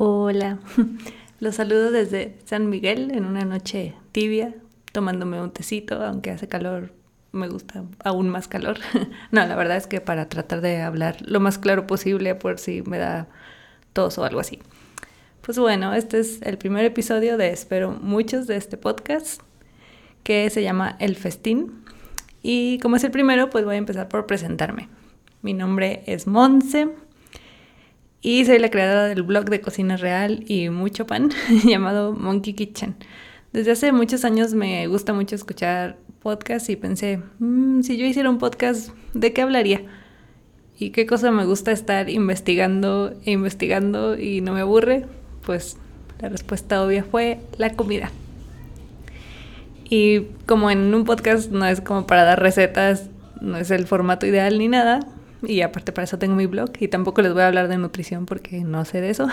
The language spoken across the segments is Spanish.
Hola, los saludo desde San Miguel en una noche tibia, tomándome un tecito, aunque hace calor, me gusta aún más calor. no, la verdad es que para tratar de hablar lo más claro posible por si me da tos o algo así. Pues bueno, este es el primer episodio de espero muchos de este podcast que se llama El Festín. Y como es el primero, pues voy a empezar por presentarme. Mi nombre es Monse y soy la creadora del blog de cocina real y mucho pan llamado Monkey Kitchen. Desde hace muchos años me gusta mucho escuchar podcasts y pensé, mm, si yo hiciera un podcast, ¿de qué hablaría? ¿Y qué cosa me gusta estar investigando e investigando y no me aburre? Pues la respuesta obvia fue la comida. Y como en un podcast no es como para dar recetas, no es el formato ideal ni nada, y aparte para eso tengo mi blog y tampoco les voy a hablar de nutrición porque no sé de eso,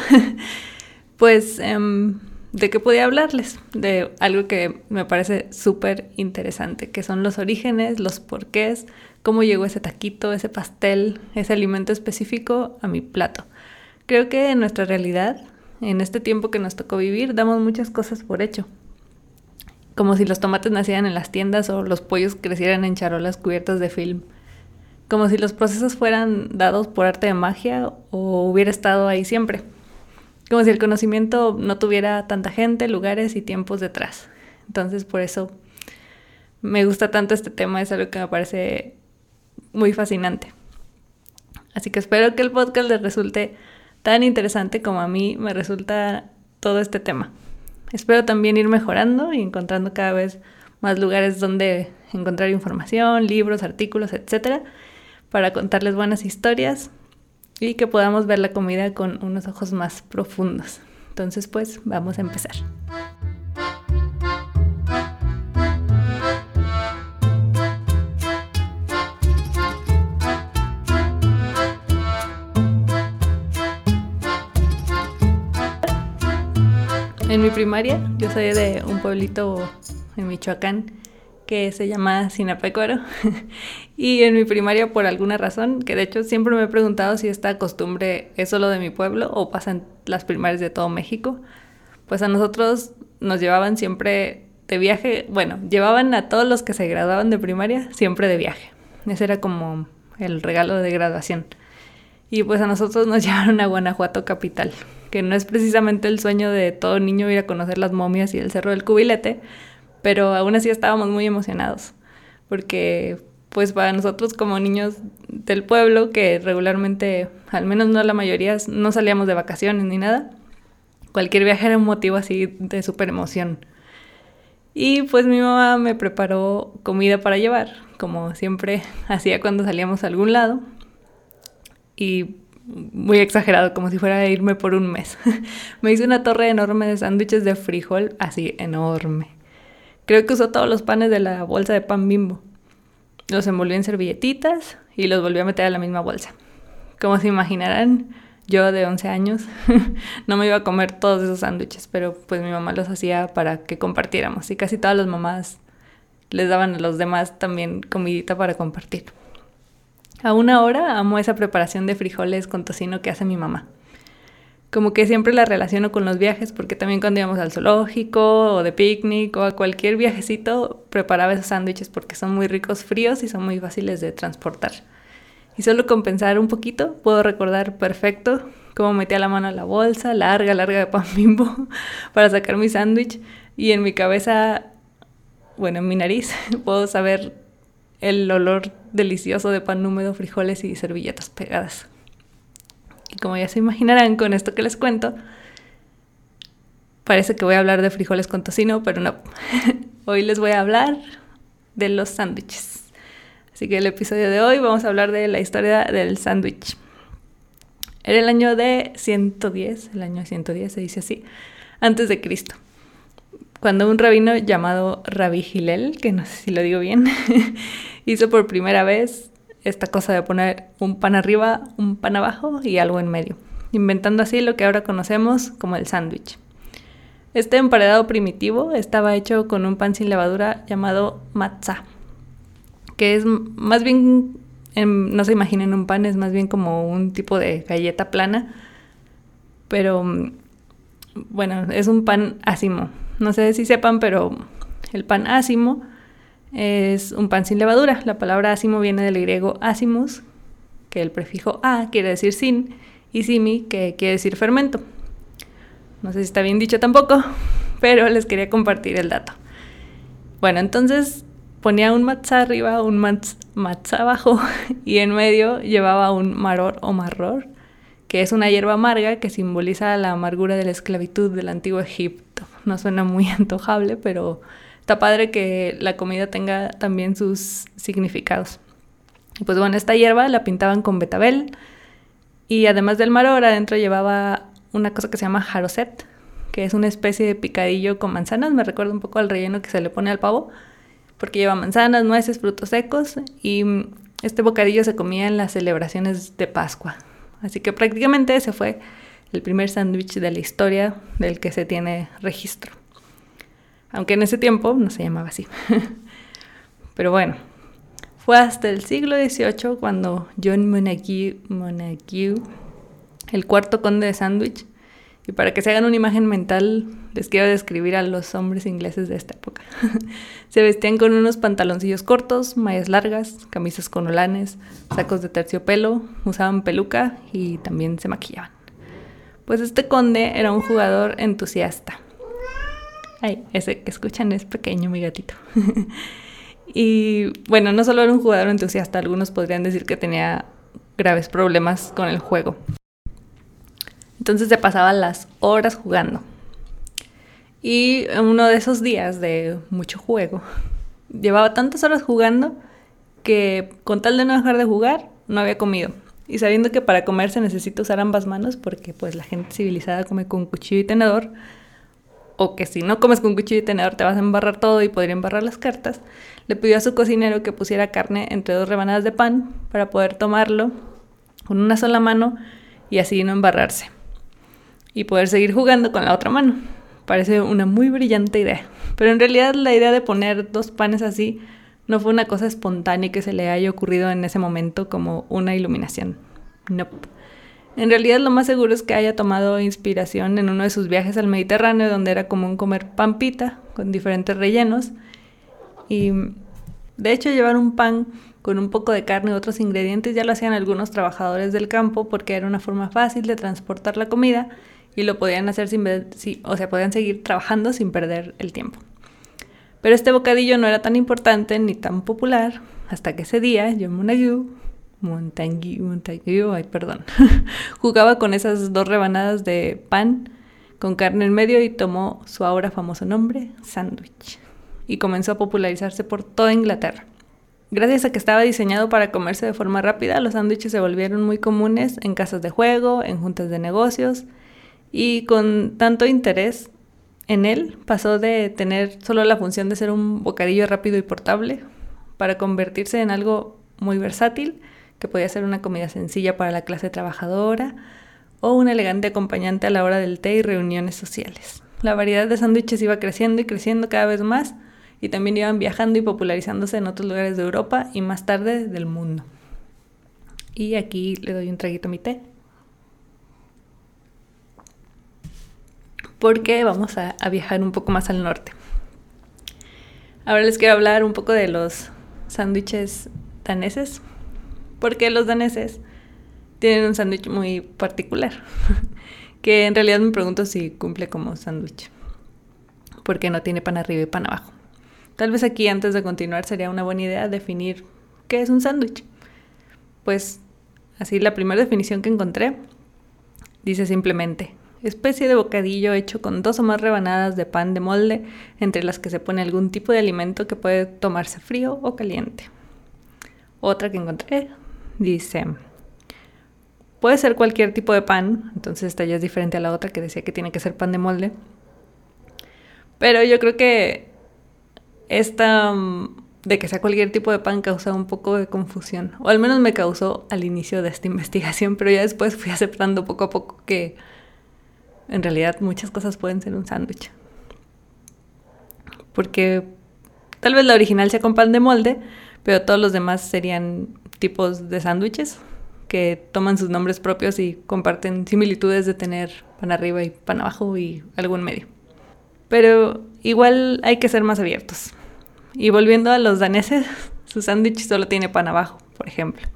pues em, de qué podía hablarles, de algo que me parece súper interesante, que son los orígenes, los porqués, cómo llegó ese taquito, ese pastel, ese alimento específico a mi plato. Creo que en nuestra realidad, en este tiempo que nos tocó vivir, damos muchas cosas por hecho. Como si los tomates nacieran en las tiendas o los pollos crecieran en charolas cubiertas de film como si los procesos fueran dados por arte de magia o hubiera estado ahí siempre. Como si el conocimiento no tuviera tanta gente, lugares y tiempos detrás. Entonces por eso me gusta tanto este tema, es algo que me parece muy fascinante. Así que espero que el podcast les resulte tan interesante como a mí me resulta todo este tema. Espero también ir mejorando y encontrando cada vez más lugares donde encontrar información, libros, artículos, etcétera para contarles buenas historias y que podamos ver la comida con unos ojos más profundos. Entonces, pues vamos a empezar. En mi primaria, yo soy de un pueblito en Michoacán que se llama Sinapecuaro. y en mi primaria, por alguna razón, que de hecho siempre me he preguntado si esta costumbre es solo de mi pueblo o pasa en las primarias de todo México, pues a nosotros nos llevaban siempre de viaje, bueno, llevaban a todos los que se graduaban de primaria siempre de viaje. Ese era como el regalo de graduación. Y pues a nosotros nos llevaron a Guanajuato capital, que no es precisamente el sueño de todo niño ir a conocer las momias y el Cerro del Cubilete, pero aún así estábamos muy emocionados, porque pues para nosotros como niños del pueblo, que regularmente, al menos no la mayoría, no salíamos de vacaciones ni nada, cualquier viaje era un motivo así de súper emoción. Y pues mi mamá me preparó comida para llevar, como siempre hacía cuando salíamos a algún lado. Y muy exagerado, como si fuera a irme por un mes. me hizo una torre enorme de sándwiches de frijol, así enorme. Creo que usó todos los panes de la bolsa de pan bimbo. Los envolvió en servilletitas y los volvió a meter a la misma bolsa. Como se imaginarán, yo de 11 años no me iba a comer todos esos sándwiches, pero pues mi mamá los hacía para que compartiéramos y casi todas las mamás les daban a los demás también comidita para compartir. Aún ahora amo esa preparación de frijoles con tocino que hace mi mamá como que siempre la relaciono con los viajes, porque también cuando íbamos al zoológico o de picnic o a cualquier viajecito, preparaba esos sándwiches porque son muy ricos fríos y son muy fáciles de transportar. Y solo con pensar un poquito, puedo recordar perfecto cómo metía la mano a la bolsa, larga, larga de pan bimbo, para sacar mi sándwich. Y en mi cabeza, bueno, en mi nariz, puedo saber el olor delicioso de pan húmedo, frijoles y servilletas pegadas. Y como ya se imaginarán con esto que les cuento, parece que voy a hablar de frijoles con tocino, pero no. hoy les voy a hablar de los sándwiches. Así que el episodio de hoy vamos a hablar de la historia del sándwich. Era el año de 110, el año 110 se dice así, antes de Cristo. Cuando un rabino llamado Rabbi Hillel, que no sé si lo digo bien, hizo por primera vez esta cosa de poner un pan arriba, un pan abajo y algo en medio, inventando así lo que ahora conocemos como el sándwich. Este emparedado primitivo estaba hecho con un pan sin levadura llamado matzah, que es más bien, em, no se imaginen un pan, es más bien como un tipo de galleta plana, pero mm, bueno, es un pan ácimo. No sé si sepan, pero el pan ácimo es un pan sin levadura. La palabra ácimo viene del griego ácimos, que el prefijo a quiere decir sin, y simi, que quiere decir fermento. No sé si está bien dicho tampoco, pero les quería compartir el dato. Bueno, entonces ponía un matzá arriba, un matzá abajo, y en medio llevaba un maror o marror, que es una hierba amarga que simboliza la amargura de la esclavitud del antiguo Egipto. No suena muy antojable, pero está padre que la comida tenga también sus significados. Pues bueno, esta hierba la pintaban con betabel y además del maror adentro llevaba una cosa que se llama jaroset, que es una especie de picadillo con manzanas, me recuerda un poco al relleno que se le pone al pavo, porque lleva manzanas, nueces, frutos secos y este bocadillo se comía en las celebraciones de Pascua. Así que prácticamente ese fue el primer sándwich de la historia del que se tiene registro. Aunque en ese tiempo no se llamaba así. Pero bueno, fue hasta el siglo XVIII cuando John Montague, Montague el cuarto conde de Sandwich, y para que se hagan una imagen mental, les quiero describir a los hombres ingleses de esta época. se vestían con unos pantaloncillos cortos, mallas largas, camisas con olanes, sacos de terciopelo, usaban peluca y también se maquillaban. Pues este conde era un jugador entusiasta. Ese que escuchan es pequeño, mi gatito. y bueno, no solo era un jugador entusiasta, algunos podrían decir que tenía graves problemas con el juego. Entonces se pasaba las horas jugando. Y uno de esos días de mucho juego, llevaba tantas horas jugando que con tal de no dejar de jugar, no había comido. Y sabiendo que para comer se necesita usar ambas manos, porque pues la gente civilizada come con cuchillo y tenedor, o que si no comes con cuchillo y tenedor te vas a embarrar todo y podría embarrar las cartas, le pidió a su cocinero que pusiera carne entre dos rebanadas de pan para poder tomarlo con una sola mano y así no embarrarse y poder seguir jugando con la otra mano. Parece una muy brillante idea. Pero en realidad la idea de poner dos panes así no fue una cosa espontánea que se le haya ocurrido en ese momento como una iluminación. No. En realidad lo más seguro es que haya tomado inspiración en uno de sus viajes al Mediterráneo donde era común comer pampita con diferentes rellenos y de hecho llevar un pan con un poco de carne y otros ingredientes ya lo hacían algunos trabajadores del campo porque era una forma fácil de transportar la comida y lo podían hacer sin, o sea, podían seguir trabajando sin perder el tiempo. Pero este bocadillo no era tan importante ni tan popular hasta que ese día John Montague, Montague, Montague, ay, perdón, jugaba con esas dos rebanadas de pan con carne en medio y tomó su ahora famoso nombre, sándwich, y comenzó a popularizarse por toda Inglaterra. Gracias a que estaba diseñado para comerse de forma rápida, los sándwiches se volvieron muy comunes en casas de juego, en juntas de negocios, y con tanto interés en él pasó de tener solo la función de ser un bocadillo rápido y portable para convertirse en algo muy versátil, que podía ser una comida sencilla para la clase trabajadora o un elegante acompañante a la hora del té y reuniones sociales. La variedad de sándwiches iba creciendo y creciendo cada vez más y también iban viajando y popularizándose en otros lugares de Europa y más tarde del mundo. Y aquí le doy un traguito a mi té. porque vamos a, viajar un poco más al norte. Ahora les quiero hablar un poco de los sándwiches daneses, porque los daneses tienen un sándwich muy particular, que en realidad me pregunto si cumple como sándwich, porque no tiene pan arriba y pan abajo. Tal vez aquí antes de continuar sería una buena idea definir qué es un sándwich. Pues así la primera definición que encontré dice simplemente especie de bocadillo hecho con dos o más rebanadas de pan de molde, entre las que se pone algún tipo de alimento que puede tomarse frío o caliente. Otra que encontré dice, puede ser cualquier tipo de pan, entonces esta ya es diferente a la otra que decía que tiene que ser pan de molde. Pero yo creo que esta mm, de que sea cualquier tipo de pan causa un poco de confusión, o al menos me causó al inicio de esta investigación, pero ya después fui aceptando poco a poco que en realidad muchas cosas pueden ser un sándwich. Porque tal vez la original sea con pan de molde, pero todos los demás serían tipos de sándwiches. que toman sus nombres propios y comparten similitudes de tener pan arriba y pan abajo y algo en medio. Pero igual hay que ser más abiertos. Y volviendo a los daneses, su sándwich solo tiene pan abajo, por ejemplo.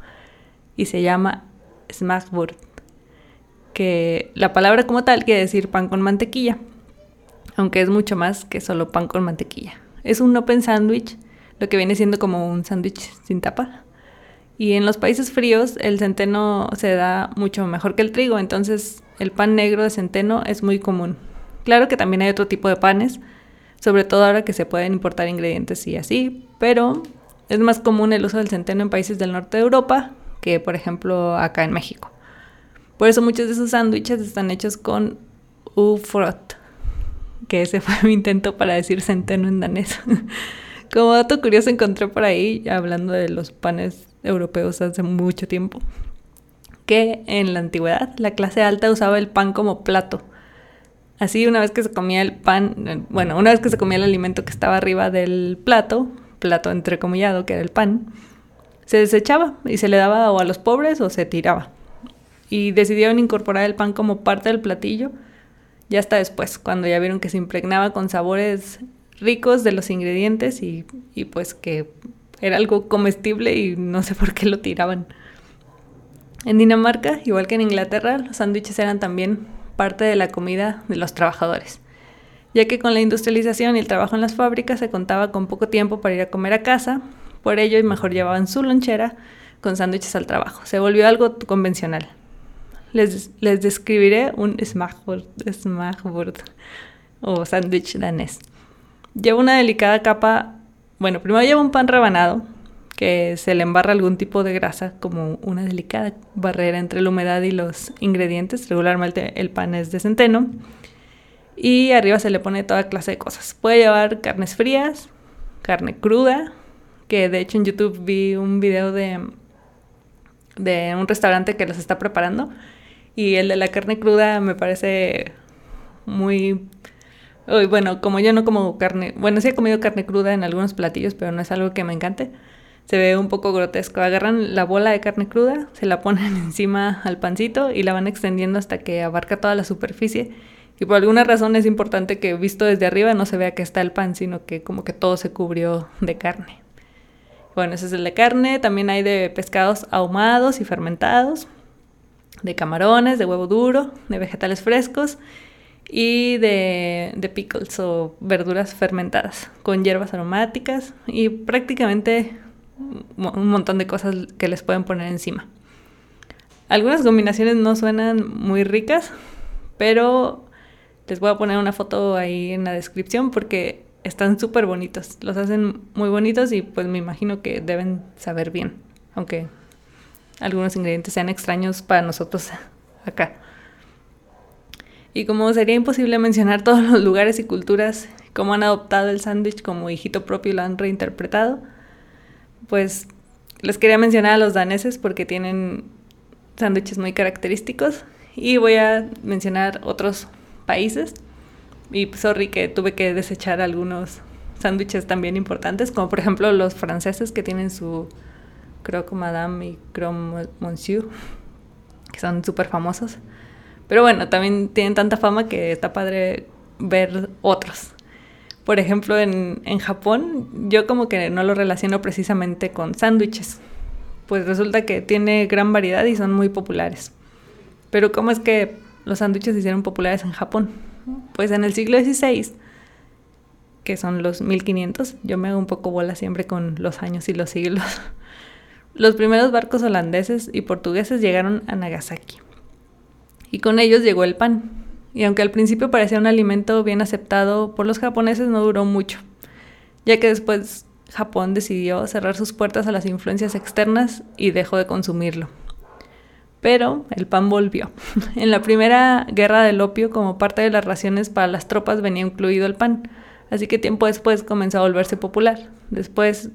Y se llama smashburg, que la palabra como tal quiere decir pan con mantequilla, aunque es mucho más que solo pan con mantequilla. Es un open sandwich, lo que viene siendo como un sándwich sin tapa. Y en los países fríos el centeno se da mucho mejor que el trigo, entonces el pan negro de centeno es muy común. Claro que también hay otro tipo de panes, sobre todo ahora que se pueden importar ingredientes y así, pero es más común el uso del centeno en países del norte de Europa que, por ejemplo, acá en México. Por eso muchos de esos sándwiches están hechos con ufrot, que ese fue mi intento para decir centeno en danés. Como dato curioso encontré por ahí, hablando de los panes europeos hace mucho tiempo, que en la antigüedad la clase alta usaba el pan como plato Así una vez que se comía el pan, bueno, una vez que se comía el alimento que estaba arriba del plato, plato entrecomillado que era el pan, se desechaba y se le daba o a los pobres o se tiraba. Y decidieron incorporar el pan como parte del platillo ya hasta después, cuando ya vieron que se impregnaba con sabores ricos de los ingredientes y, y pues que era algo comestible y no sé por qué lo tiraban. En Dinamarca, igual que en Inglaterra, los sándwiches eran también parte de la comida de los trabajadores, ya que con la industrialización y el trabajo en las fábricas se contaba con poco tiempo para ir a comer a casa, por ello mejor llevaban su lonchera con sándwiches al trabajo. Se volvió algo convencional. Les, les describiré un smashboard, o sándwich danés. Lleva una delicada capa, bueno, primero lleva un pan rebanado, que se le embarra algún tipo de grasa como una delicada barrera entre la humedad y los ingredientes. Regularmente el pan es de centeno. Y arriba se le pone toda clase de cosas. Puede llevar carnes frías, carne cruda, que de hecho en YouTube vi un video de, de un restaurante que los está preparando. Y el de la carne cruda me parece muy... bueno, como yo no como carne, bueno, sí he comido carne cruda en algunos platillos, pero no es algo que me encante se ve un poco grotesco. Agarran la bola de carne cruda, se la ponen encima al pancito y la van extendiendo hasta que abarca toda la superficie. Y por alguna razón es importante que visto desde arriba no se vea que está el pan, sino que como que todo se cubrió de carne. Bueno, ese es el de carne. También hay de pescados ahumados y fermentados, de camarones, de huevo duro, de vegetales frescos y de, pickles o verduras fermentadas con hierbas aromáticas y prácticamente un montón de cosas que les pueden poner encima. Algunas combinaciones no suenan muy ricas, pero les voy a poner una foto ahí en la descripción porque están súper bonitos. Los hacen muy bonitos y pues me imagino que deben saber bien, aunque algunos ingredientes sean extraños para nosotros acá. Y como sería imposible mencionar todos los lugares y culturas, cómo han adoptado el sándwich como hijito propio y lo han reinterpretado, pues les quería mencionar a los daneses porque tienen sándwiches muy característicos y voy a mencionar otros países. Y sorry que tuve que desechar algunos sándwiches también importantes, como por ejemplo los franceses que tienen su croque madame y croque monsieur, que son súper famosos. Pero bueno, también tienen tanta fama que está padre ver otros. Por ejemplo, en, Japón yo como que no lo relaciono precisamente con sándwiches, pues resulta que tiene gran variedad y son muy populares. Pero ¿cómo es que los sándwiches se hicieron populares en Japón? Pues en el siglo XVI, que son los 1500, yo me hago un poco bola siempre con los años y los siglos. Los primeros barcos holandeses y portugueses llegaron a Nagasaki. Y con ellos llegó el pan, y aunque al principio parecía un alimento bien aceptado por los japoneses, no duró mucho, ya que después Japón decidió cerrar sus puertas a las influencias externas y dejó de consumirlo. Pero el pan volvió. En la primera guerra del opio, como parte de las raciones para las tropas, venía incluido el pan, así que tiempo después comenzó a volverse popular. Después,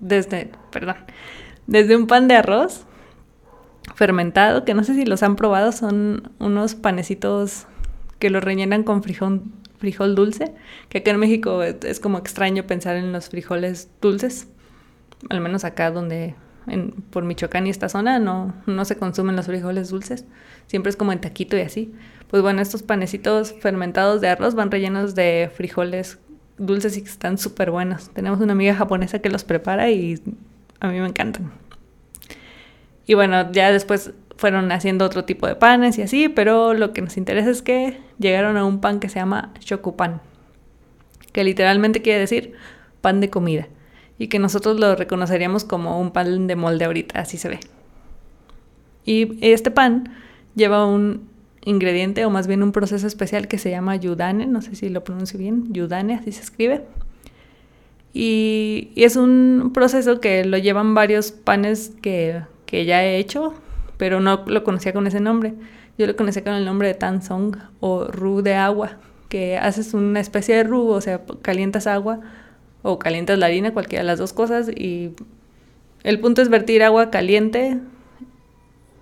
desde, perdón, desde un pan de arroz fermentado, que no sé si los han probado, son unos panecitos que lo rellenan con frijol, frijol dulce, que acá en México es, como extraño pensar en los frijoles dulces, al menos acá donde en, por Michoacán y esta zona no, no se consumen los frijoles dulces, siempre es como en taquito y así. Pues bueno, estos panecitos fermentados de arroz van rellenos de frijoles dulces y que están súper buenos. Tenemos una amiga japonesa que los prepara y a mí me encantan. Y bueno, ya después fueron haciendo otro tipo de panes y así, pero lo que nos interesa es que llegaron a un pan que se llama shokupan, que literalmente quiere decir pan de comida, y que nosotros lo reconoceríamos como un pan de molde ahorita, así se ve. Y este pan lleva un ingrediente o más bien un proceso especial que se llama yudane, no sé si lo pronuncio bien, yudane, así se escribe. Y, es un proceso que lo llevan varios panes que, que, ya he hecho, pero no lo conocía con ese nombre. Yo lo conocía con el nombre de tansong o ru de agua, que haces una especie de ru, o sea, calientas agua o calientas la harina, cualquiera de las dos cosas, y el punto es vertir agua caliente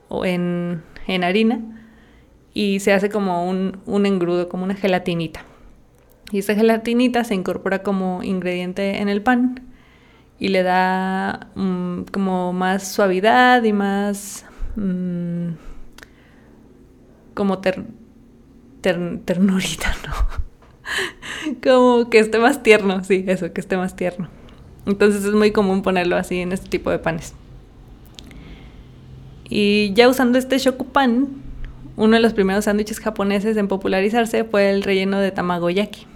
o en, en harina y se hace como un, un engrudo, como una gelatinita. Y esa gelatinita se incorpora como ingrediente en el pan y le da mm, como más suavidad y más mm, como ter, ternurita, ¿no? como que esté más tierno, sí, eso, que esté más tierno. Entonces es muy común ponerlo así en este tipo de panes. Y ya usando este shokupan, uno de los primeros sándwiches japoneses en popularizarse fue el relleno de tamagoyaki.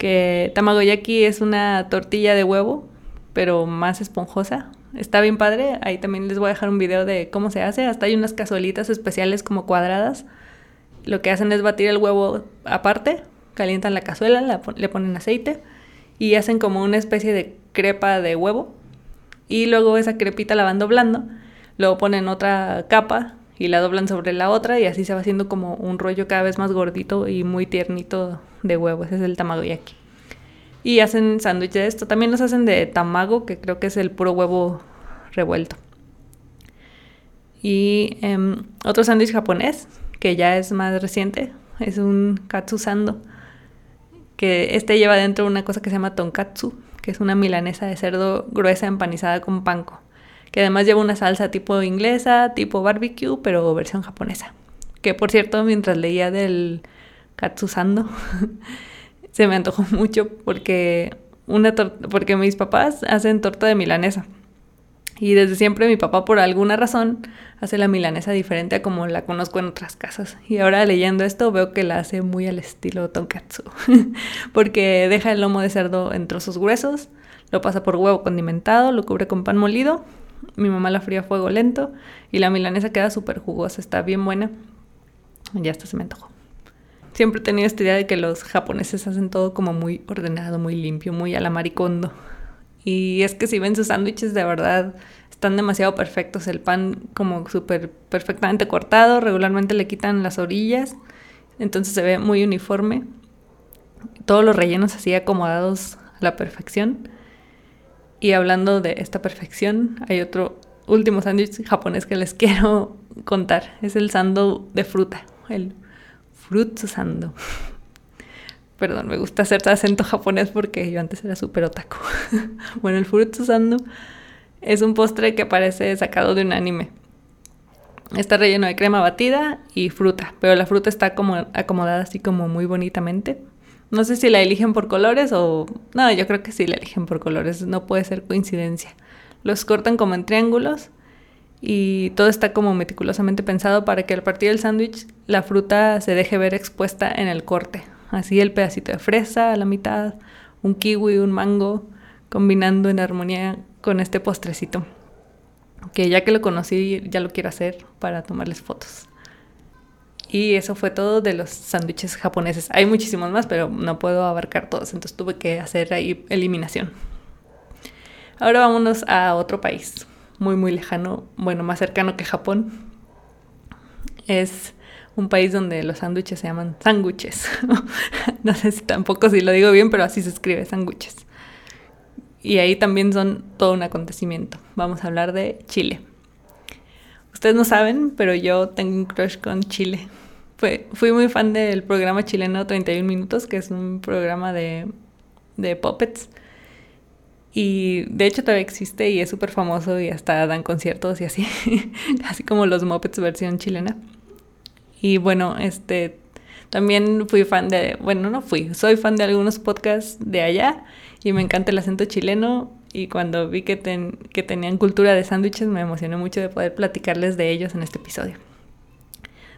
Que tamagoyaki es una tortilla de huevo, pero más esponjosa. Está bien padre. Ahí también les voy a dejar un video de cómo se hace. Hasta hay unas cazuelitas especiales como cuadradas. Lo que hacen es batir el huevo aparte, calientan la cazuela, le ponen aceite y hacen como una especie de crepa de huevo. Y luego esa crepita la van doblando. Luego ponen otra capa y la doblan sobre la otra y así se va haciendo como un rollo cada vez más gordito y muy tiernito de huevo. Ese es el tamagoyaki. Y hacen sándwiches de esto. También los hacen de tamago, que creo que es el puro huevo revuelto. Y em, otro sándwich japonés, que ya es más reciente, es un katsusando. Que este lleva dentro una cosa que se llama tonkatsu, que es una milanesa de cerdo gruesa empanizada con panko que además lleva una salsa tipo inglesa, tipo barbecue, pero versión japonesa. Que por cierto, mientras leía del Katsusando, se me antojó mucho porque, una porque mis papás hacen torta de milanesa. Y desde siempre mi papá, por alguna razón, hace la milanesa diferente a como la conozco en otras casas. Y ahora leyendo esto veo que la hace muy al estilo tonkatsu. porque deja el lomo de cerdo en trozos gruesos, lo pasa por huevo condimentado, lo cubre con pan molido mi mamá la fría a fuego lento y la milanesa queda súper jugosa, está bien buena. Ya hasta se me antojó. Siempre he tenido esta idea de que los japoneses hacen todo como muy ordenado, muy limpio, muy a la maricondo. Y es que si ven sus sándwiches de verdad están demasiado perfectos. El pan como súper perfectamente cortado, regularmente le quitan las orillas, entonces se ve muy uniforme. Todos los rellenos así acomodados a la perfección. Y hablando de esta perfección, hay otro último sándwich japonés que les quiero contar. Es el sando de fruta, el fruit sando. Perdón, me gusta hacer acento japonés porque yo antes era súper otaku. bueno, el fruit sando es un postre que parece sacado de un anime. Está relleno de crema batida y fruta, pero la fruta está como acomodada así como muy bonitamente. No sé si la eligen por colores o... No, yo creo que sí la eligen por colores, no puede ser coincidencia. Los cortan como en triángulos y todo está como meticulosamente pensado para que al partir del sándwich la fruta se deje ver expuesta en el corte. Así el pedacito de fresa a la mitad, un kiwi, un mango, combinando en armonía con este postrecito. Que ya que lo conocí, ya lo quiero hacer para tomarles fotos. Y eso fue todo de los sándwiches japoneses. Hay muchísimos más, pero no puedo abarcar todos, entonces tuve que hacer ahí eliminación. Ahora vámonos a otro país, muy muy lejano, bueno, más cercano que Japón. Es un país donde los sándwiches se llaman sándwiches. no sé si tampoco si lo digo bien, pero así se escribe, sándwiches. Y ahí también son todo un acontecimiento. Vamos a hablar de Chile. Ustedes no saben, pero yo tengo un crush con Chile fui muy fan del programa chileno 31 Minutos, que es un programa de, de puppets. Y de hecho todavía existe y es súper famoso y hasta dan conciertos y así, así como los Muppets versión chilena. Y bueno, este también fui fan de, bueno, no fui, soy fan de algunos podcasts de allá y me encanta el acento chileno y cuando vi que, que tenían cultura de sándwiches me emocioné mucho de poder platicarles de ellos en este episodio.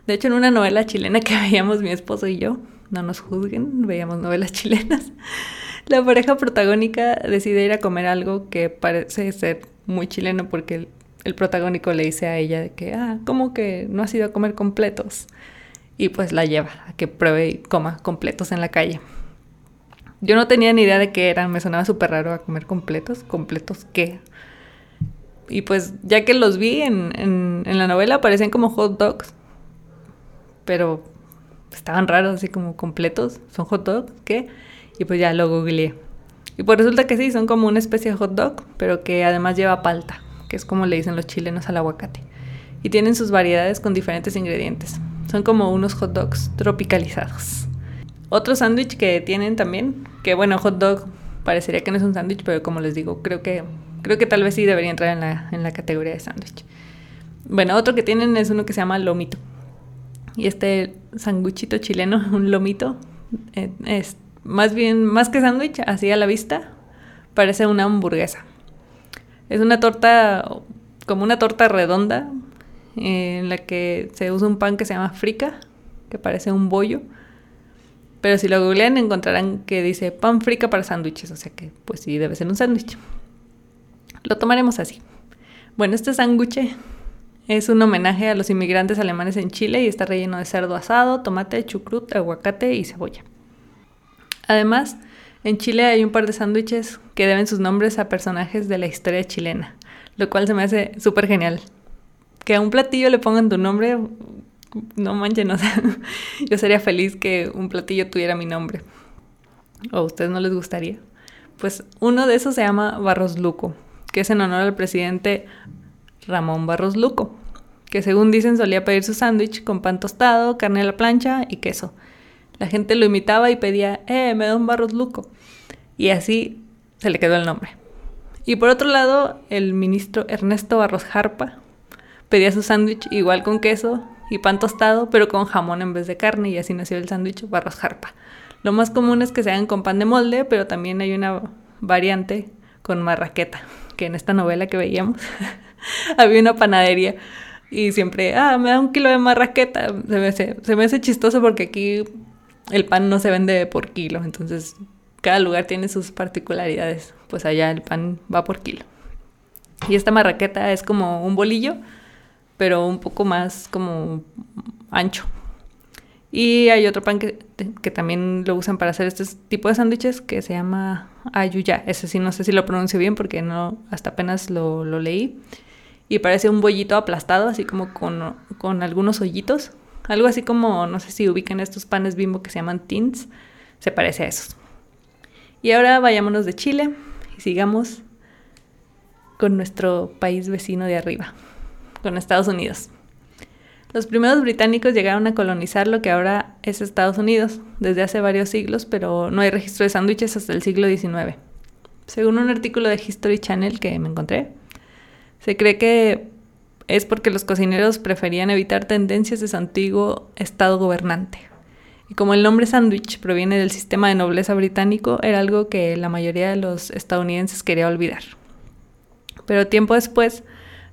De hecho, en una novela chilena que veíamos mi esposo y yo, no nos juzguen, veíamos novelas chilenas, la pareja protagónica decide ir a comer algo que parece ser muy chileno porque el, el protagónico le dice a ella que, ah, ¿cómo que no has ido a comer completos? Y pues la lleva a que pruebe y coma completos en la calle. Yo no tenía ni idea de qué eran, me sonaba súper raro a comer completos. ¿Completos qué? Y pues ya que los vi en, en, la novela parecían como hot dogs, pero estaban raros, así como completos. ¿Son hot dogs? ¿Qué? Y pues ya lo googleé. Y pues resulta que sí, son como una especie de hot dog, pero que además lleva palta, que es como le dicen los chilenos al aguacate. Y tienen sus variedades con diferentes ingredientes. Son como unos hot dogs tropicalizados. Otro sándwich que tienen también, que bueno, hot dog parecería que no es un sándwich, pero como les digo, creo que, creo que tal vez sí debería entrar en la, en la categoría de sándwich. Bueno, otro que tienen es uno que se llama lomito. Y este sanguchito chileno, un lomito, eh, es más bien, más que sándwich, así a la vista, parece una hamburguesa. Es una torta, como una torta redonda, en la que se usa un pan que se llama frica, que parece un bollo pero si lo googlean encontrarán que dice pan frica para sándwiches, o sea que pues sí debe ser un sándwich. Lo tomaremos así. Bueno, este sándwich es un homenaje a los inmigrantes alemanes en Chile y está relleno de cerdo asado, tomate, chucrut, aguacate y cebolla. Además, en Chile hay un par de sándwiches que deben sus nombres a personajes de la historia chilena, lo cual se me hace súper genial. Que a un platillo le pongan tu nombre, no manchen, o sea, yo sería feliz que un platillo tuviera mi nombre. ¿O a ustedes no les gustaría? Pues uno de esos se llama Barros Luco, que es en honor al presidente Ramón Barros Luco, que según dicen solía pedir su sándwich con pan tostado, carne a la plancha y queso. La gente lo imitaba y pedía, eh, me da un Barros Luco. Y así se le quedó el nombre. Y por otro lado, el ministro Ernesto Barros Jarpa pedía su sándwich igual con queso, y pan tostado, pero con jamón en vez de carne, y así nació el sándwich barros jarpa. Lo más común es que se hagan con pan de molde, pero también hay una variante con marraqueta, que en esta novela que veíamos había una panadería y siempre, ah, me da un kilo de marraqueta. Se me, se me hace chistoso porque aquí el pan no se vende por kilo, entonces cada lugar tiene sus particularidades. Pues allá el pan va por kilo. Y esta marraqueta es como un bolillo pero un poco más como ancho. Y hay otro pan que, también lo usan para hacer este tipo de sándwiches que se llama ayuya. Ese sí no sé si lo pronuncio bien porque no hasta apenas lo, leí. Y parece un bollito aplastado, así como con, con, algunos hoyitos. Algo así como, no sé si ubican estos panes bimbo que se llaman tins. Se parece a esos. Y ahora vayámonos de Chile y sigamos con nuestro país vecino de arriba con Estados Unidos. Los primeros británicos llegaron a colonizar lo que ahora es Estados Unidos desde hace varios siglos, pero no hay registro de sándwiches hasta el siglo XIX. Según un artículo de History Channel que me encontré, se cree que es porque los cocineros preferían evitar tendencias de su antiguo estado gobernante. Y como el nombre sándwich proviene del sistema de nobleza británico, era algo que la mayoría de los estadounidenses quería olvidar. Pero tiempo después,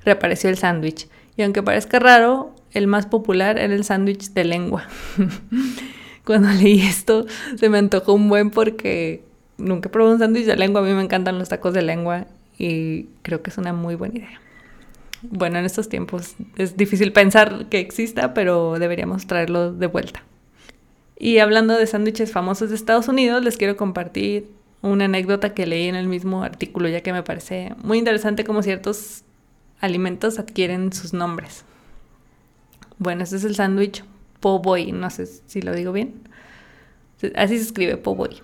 reapareció el sándwich. Y aunque parezca raro, el más popular era el sándwich de lengua. Cuando leí esto se me antojó un buen porque nunca probé un sándwich de lengua. A mí me encantan los tacos de lengua y creo que es una muy buena idea. Bueno, en estos tiempos es difícil pensar que exista, pero deberíamos traerlo de vuelta. Y hablando de sándwiches famosos de Estados Unidos, les quiero compartir una anécdota que leí en el mismo artículo, ya que me parece muy interesante como ciertos alimentos adquieren sus nombres. Bueno, este es el sándwich po' boy, no sé si lo digo bien. Así se escribe po' boy,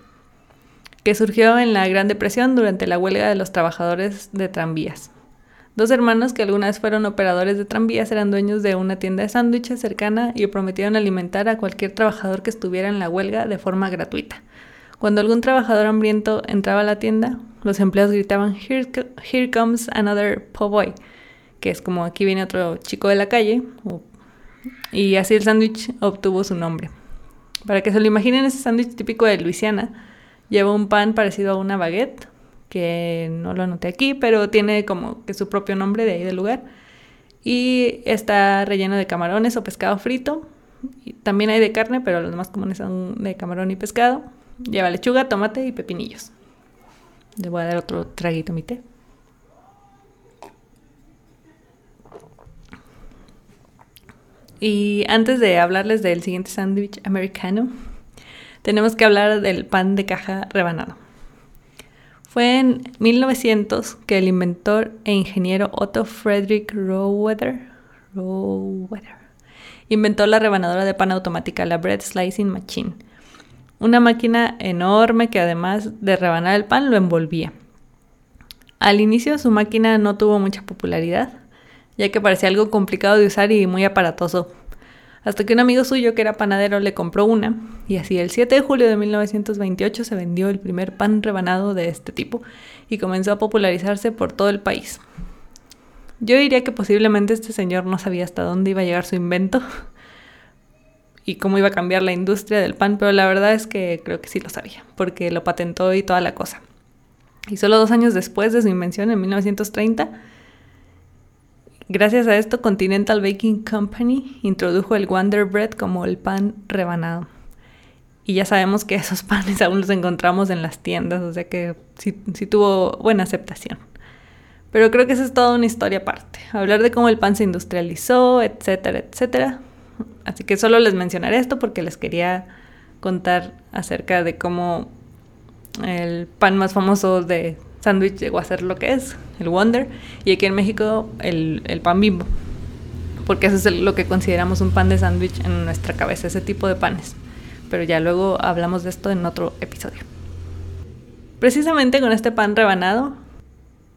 que surgió en la Gran Depresión durante la huelga de los trabajadores de tranvías. Dos hermanos que alguna vez fueron operadores de tranvías eran dueños de una tienda de sándwiches cercana y prometieron alimentar a cualquier trabajador que estuviera en la huelga de forma gratuita. Cuando algún trabajador hambriento entraba a la tienda, los empleados gritaban, Here, comes another po' boy, que es como aquí viene otro chico de la calle, y así el sándwich obtuvo su nombre. Para que se lo imaginen, ese sándwich típico de Luisiana lleva un pan parecido a una baguette, que no lo anoté aquí, pero tiene como que su propio nombre de ahí del lugar. Y está relleno de camarones o pescado frito. también hay de carne, pero los más comunes son de camarón y pescado. Lleva lechuga, tomate y pepinillos. Le voy a dar otro traguito a mi té. Y antes de hablarles del siguiente sándwich americano, tenemos que hablar del pan de caja rebanado. Fue en 1900 que el inventor e ingeniero Otto Frederick Rowetter, inventó la rebanadora de pan automática, la Bread Slicing Machine. Una máquina enorme que además de rebanar el pan lo envolvía. Al inicio su máquina no tuvo mucha popularidad, ya que parecía algo complicado de usar y muy aparatoso. Hasta que un amigo suyo que era panadero le compró una, y así el 7 de julio de 1928 se vendió el primer pan rebanado de este tipo y comenzó a popularizarse por todo el país. Yo diría que posiblemente este señor no sabía hasta dónde iba a llegar su invento y cómo iba a cambiar la industria del pan, pero la verdad es que creo que sí lo sabía, porque lo patentó y toda la cosa. Y solo dos años después de su invención, en 1930, Gracias a esto, Continental Baking Company introdujo el Wonder Bread como el pan rebanado. Y ya sabemos que esos panes aún los encontramos en las tiendas, o sea que sí, tuvo buena aceptación. Pero creo que esa es toda una historia aparte. Hablar de cómo el pan se industrializó, etcétera, etcétera. Así que solo les mencionaré esto porque les quería contar acerca de cómo el pan más famoso de sándwich llegó a ser lo que es, el Wonder, y aquí en México el, pan bimbo, porque eso es lo que consideramos un pan de sándwich en nuestra cabeza, ese tipo de panes. Pero ya luego hablamos de esto en otro episodio. Precisamente con este pan rebanado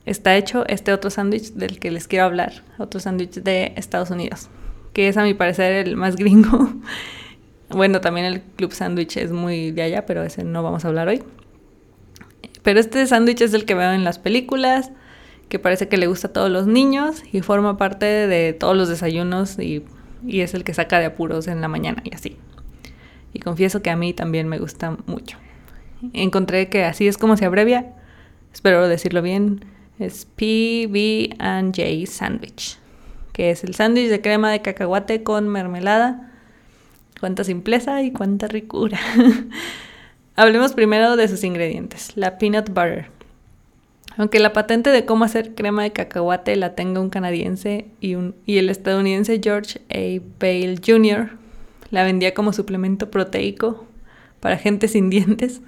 está hecho este otro sándwich del que les quiero hablar, otro sándwich de Estados Unidos, que es a mi parecer el más gringo. bueno, también el club sándwich es muy de allá, pero ese no vamos a hablar hoy. Pero este sándwich es el que veo en las películas, que parece que le gusta a todos los niños y forma parte de todos los desayunos y, es el que saca de apuros en la mañana y así. Y confieso que a mí también me gusta mucho. Encontré que así es como se abrevia, espero decirlo bien, es PB&J Sandwich, que es el sándwich de crema de cacahuate con mermelada. Cuánta simpleza y cuánta ricura. Hablemos primero de sus ingredientes, la peanut butter. Aunque la patente de cómo hacer crema de cacahuate la tenga un canadiense y, un, el estadounidense George A. Bale Jr., la vendía como suplemento proteico para gente sin dientes,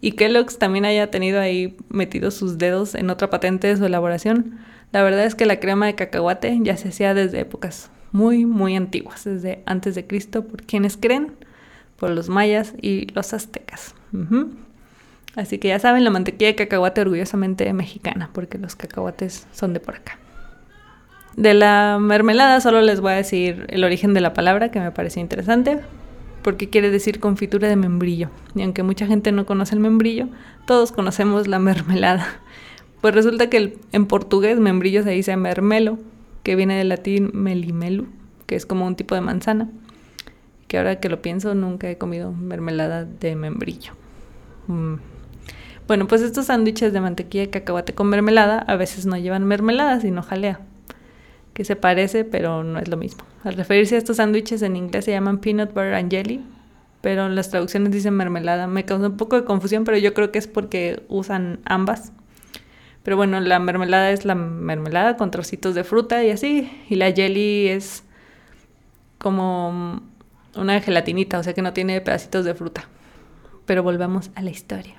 y Kellogg's también haya tenido ahí metidos sus dedos en otra patente de su elaboración, la verdad es que la crema de cacahuate ya se hacía desde épocas muy, muy antiguas, desde antes de Cristo, por quienes creen, por los mayas y los aztecas. Así que ya saben, la mantequilla de cacahuate orgullosamente mexicana, porque los cacahuates son de por acá. De la mermelada solo les voy a decir el origen de la palabra, que me pareció interesante, porque quiere decir confitura de membrillo. Y aunque mucha gente no conoce el membrillo, todos conocemos la mermelada. Pues resulta que en portugués membrillo se dice mermelo, que viene del latín melimelu, que es como un tipo de manzana. Que ahora que lo pienso, nunca he comido mermelada de membrillo. Mm. Bueno, pues estos sándwiches de mantequilla de cacahuate con mermelada a veces no llevan mermelada, sino jalea, que se parece, pero no es lo mismo. Al referirse a estos sándwiches en inglés se llaman peanut butter and jelly, pero las traducciones dicen mermelada. Me causa un poco de confusión, pero yo creo que es porque usan ambas. Pero bueno, la mermelada es la mermelada con trocitos de fruta y así, y la jelly es como una gelatinita, o sea que no tiene pedacitos de fruta pero volvamos a la historia.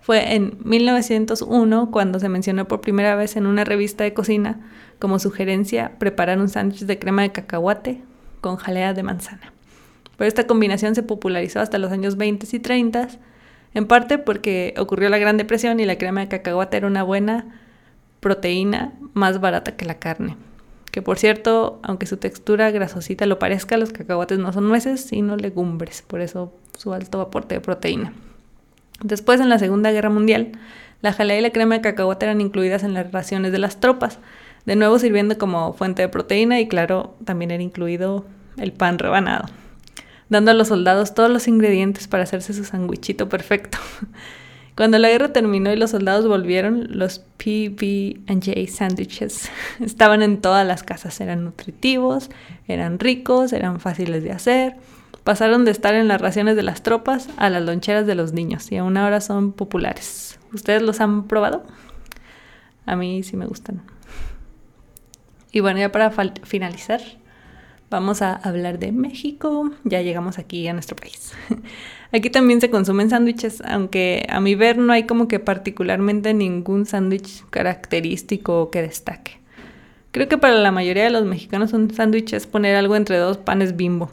Fue en 1901 cuando se mencionó por primera vez en una revista de cocina como sugerencia preparar un sándwich de crema de cacahuate con jalea de manzana. Pero esta combinación se popularizó hasta los años 20 y 30, en parte porque ocurrió la Gran Depresión y la crema de cacahuate era una buena proteína más barata que la carne. Que por cierto, aunque su textura grasosita lo parezca, los cacahuates no son nueces, sino legumbres, por eso su alto aporte de proteína. Después, en la Segunda Guerra Mundial, la jalea y la crema de cacahuate eran incluidas en las raciones de las tropas, de nuevo sirviendo como fuente de proteína y claro, también era incluido el pan rebanado, dando a los soldados todos los ingredientes para hacerse su sandwichito perfecto. Cuando la guerra terminó y los soldados volvieron, los PB&J sandwiches estaban en todas las casas. Eran nutritivos, eran ricos, eran fáciles de hacer. Pasaron de estar en las raciones de las tropas a las loncheras de los niños y aún ahora son populares. ¿Ustedes los han probado? A mí sí me gustan. Y bueno, ya para finalizar, vamos a hablar de México. Ya llegamos aquí a nuestro país. Aquí también se consumen sándwiches, aunque a mi ver no hay como que particularmente ningún sándwich característico que destaque. Creo que para la mayoría de los mexicanos un sándwich es poner algo entre dos panes bimbo.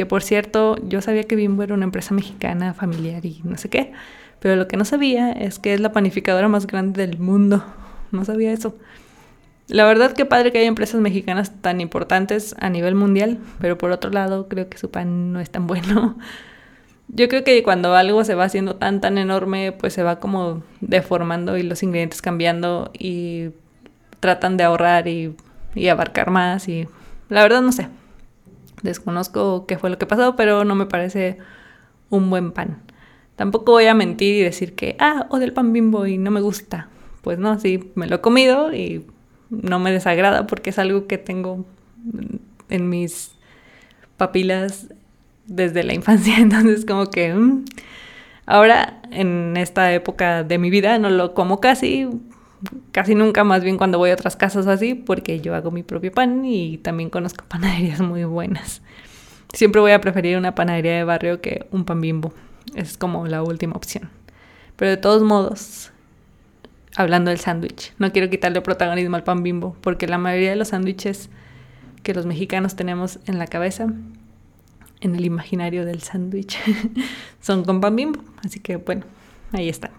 Que por cierto, yo sabía que Bimbo era una empresa mexicana, familiar y no sé qué. Pero lo que no sabía es que es la panificadora más grande del mundo. No sabía eso. La verdad que padre que haya empresas mexicanas tan importantes a nivel mundial, pero por otro lado creo que su pan no es tan bueno. Yo creo que cuando algo se va haciendo tan, tan enorme, pues se va como deformando y los ingredientes cambiando y tratan de ahorrar y, y abarcar más y la verdad no sé. Desconozco qué fue lo que pasó, pero no me parece un buen pan. Tampoco voy a mentir y decir que, ah, o del pan bimbo y no me gusta. Pues no, sí, me lo he comido y no me desagrada porque es algo que tengo en mis papilas desde la infancia, entonces como que mm, ahora en esta época de mi vida no lo como casi, casi nunca, más bien cuando voy a otras casas así, porque yo hago mi propio pan y también conozco panaderías muy buenas. Siempre voy a preferir una panadería de barrio que un pan bimbo. Es como la última opción. Pero de todos modos, hablando del sándwich, no quiero quitarle protagonismo al pan bimbo, porque la mayoría de los sándwiches que los mexicanos tenemos en la cabeza en el imaginario del sándwich son con pan bimbo. Así que bueno, ahí están.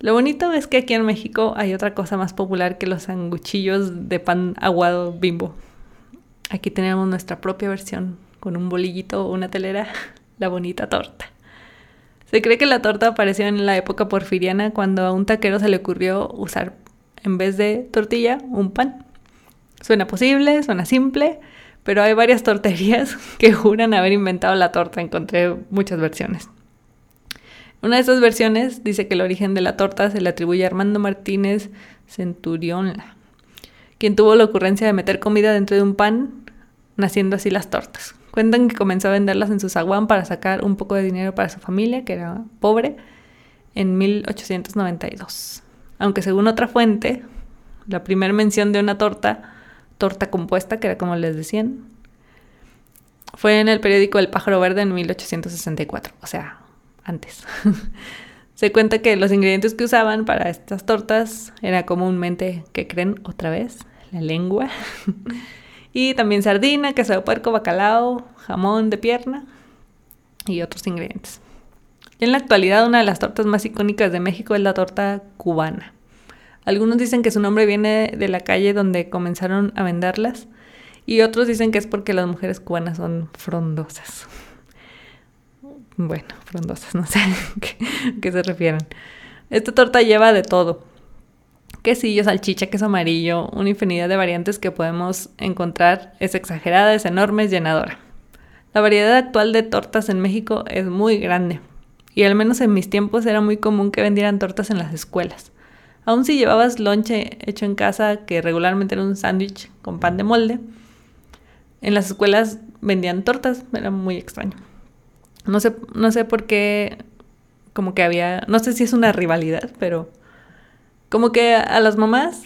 Lo bonito es que aquí en México hay otra cosa más popular que los sanguchillos de pan aguado bimbo. Aquí tenemos nuestra propia versión con un bolillito o una telera, la bonita torta. Se cree que la torta apareció en la época porfiriana cuando a un taquero se le ocurrió usar en vez de tortilla un pan. Suena posible, suena simple, pero hay varias torterías que juran haber inventado la torta. Encontré muchas versiones. Una de esas versiones dice que el origen de la torta se le atribuye a Armando Martínez Centurión, quien tuvo la ocurrencia de meter comida dentro de un pan, naciendo así las tortas. Cuentan que comenzó a venderlas en su zaguán para sacar un poco de dinero para su familia, que era pobre, en 1892. Aunque según otra fuente, la primera mención de una torta torta compuesta, que era como les decían. Fue en el periódico El Pájaro Verde en 1864, o sea, antes. Se cuenta que los ingredientes que usaban para estas tortas era comúnmente, ¿qué creen otra vez? La lengua. y también sardina, queso de puerco, bacalao, jamón de pierna y otros ingredientes. en la actualidad una de las tortas más icónicas de México es la torta cubana. Algunos dicen que su nombre viene de la calle donde comenzaron a venderlas y otros dicen que es porque las mujeres cubanas son frondosas. Bueno, frondosas, no sé a qué se refieren. Esta torta lleva de todo. Quesillo, salchicha, queso amarillo, una infinidad de variantes que podemos encontrar. Es exagerada, es enorme, es llenadora. La variedad actual de tortas en México es muy grande. Y al menos en mis tiempos era muy común que vendieran tortas en las escuelas. Aún si llevabas lonche hecho en casa, que regularmente era un sándwich con pan de molde, en las escuelas vendían tortas, era muy extraño. No sé, no sé por qué, como que había, no sé si es una rivalidad, pero como que a las mamás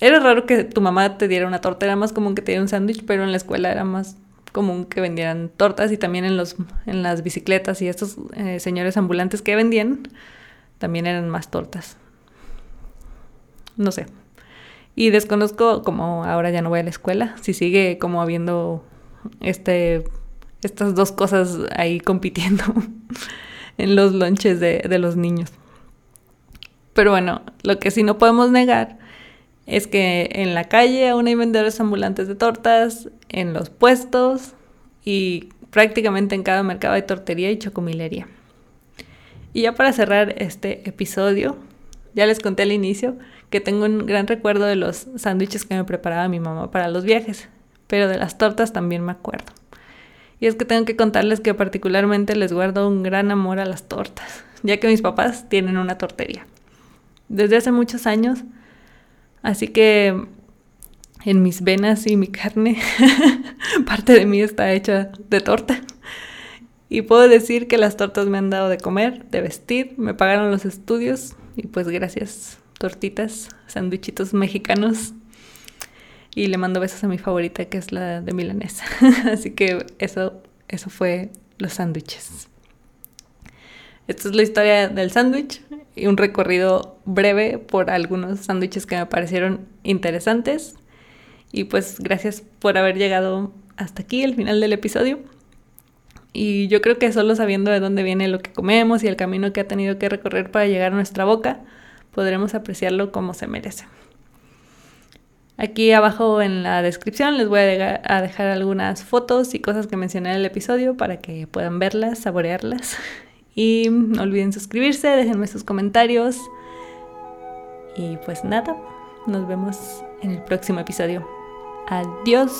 era raro que tu mamá te diera una torta, era más común que te diera un sándwich, pero en la escuela era más común que vendieran tortas y también en los en las bicicletas y estos eh, señores ambulantes que vendían también eran más tortas no sé. Y desconozco, como ahora ya no voy a la escuela, si sigue como habiendo este, estas dos cosas ahí compitiendo en los lunches de, de los niños. Pero bueno, lo que sí no podemos negar es que en la calle aún hay vendedores ambulantes de tortas, en los puestos y prácticamente en cada mercado hay tortería y chocomilería. Y ya para cerrar este episodio, ya les conté al inicio que tengo un gran recuerdo de los sándwiches que me preparaba mi mamá para los viajes, pero de las tortas también me acuerdo. Y es que tengo que contarles que particularmente les guardo un gran amor a las tortas, ya que mis papás tienen una tortería. Desde hace muchos años, así que en mis venas y mi carne, parte de mí está hecha de torta. Y puedo decir que las tortas me han dado de comer, de vestir, me pagaron los estudios y pues gracias, tortitas, sandwichitos mexicanos. Y le mando besos a mi favorita que es la de milanesa. Así que eso, eso fue los sándwiches. Esta es la historia del sándwich y un recorrido breve por algunos sándwiches que me parecieron interesantes. Y pues gracias por haber llegado hasta aquí, el final del episodio. Y yo creo que solo sabiendo de dónde viene lo que comemos y el camino que ha tenido que recorrer para llegar a nuestra boca, podremos apreciarlo como se merece. Aquí abajo en la descripción les voy a dejar algunas fotos y cosas que mencioné en el episodio para que puedan verlas, saborearlas. Y no olviden suscribirse, déjenme sus comentarios. Y pues nada, nos vemos en el próximo episodio. Adiós.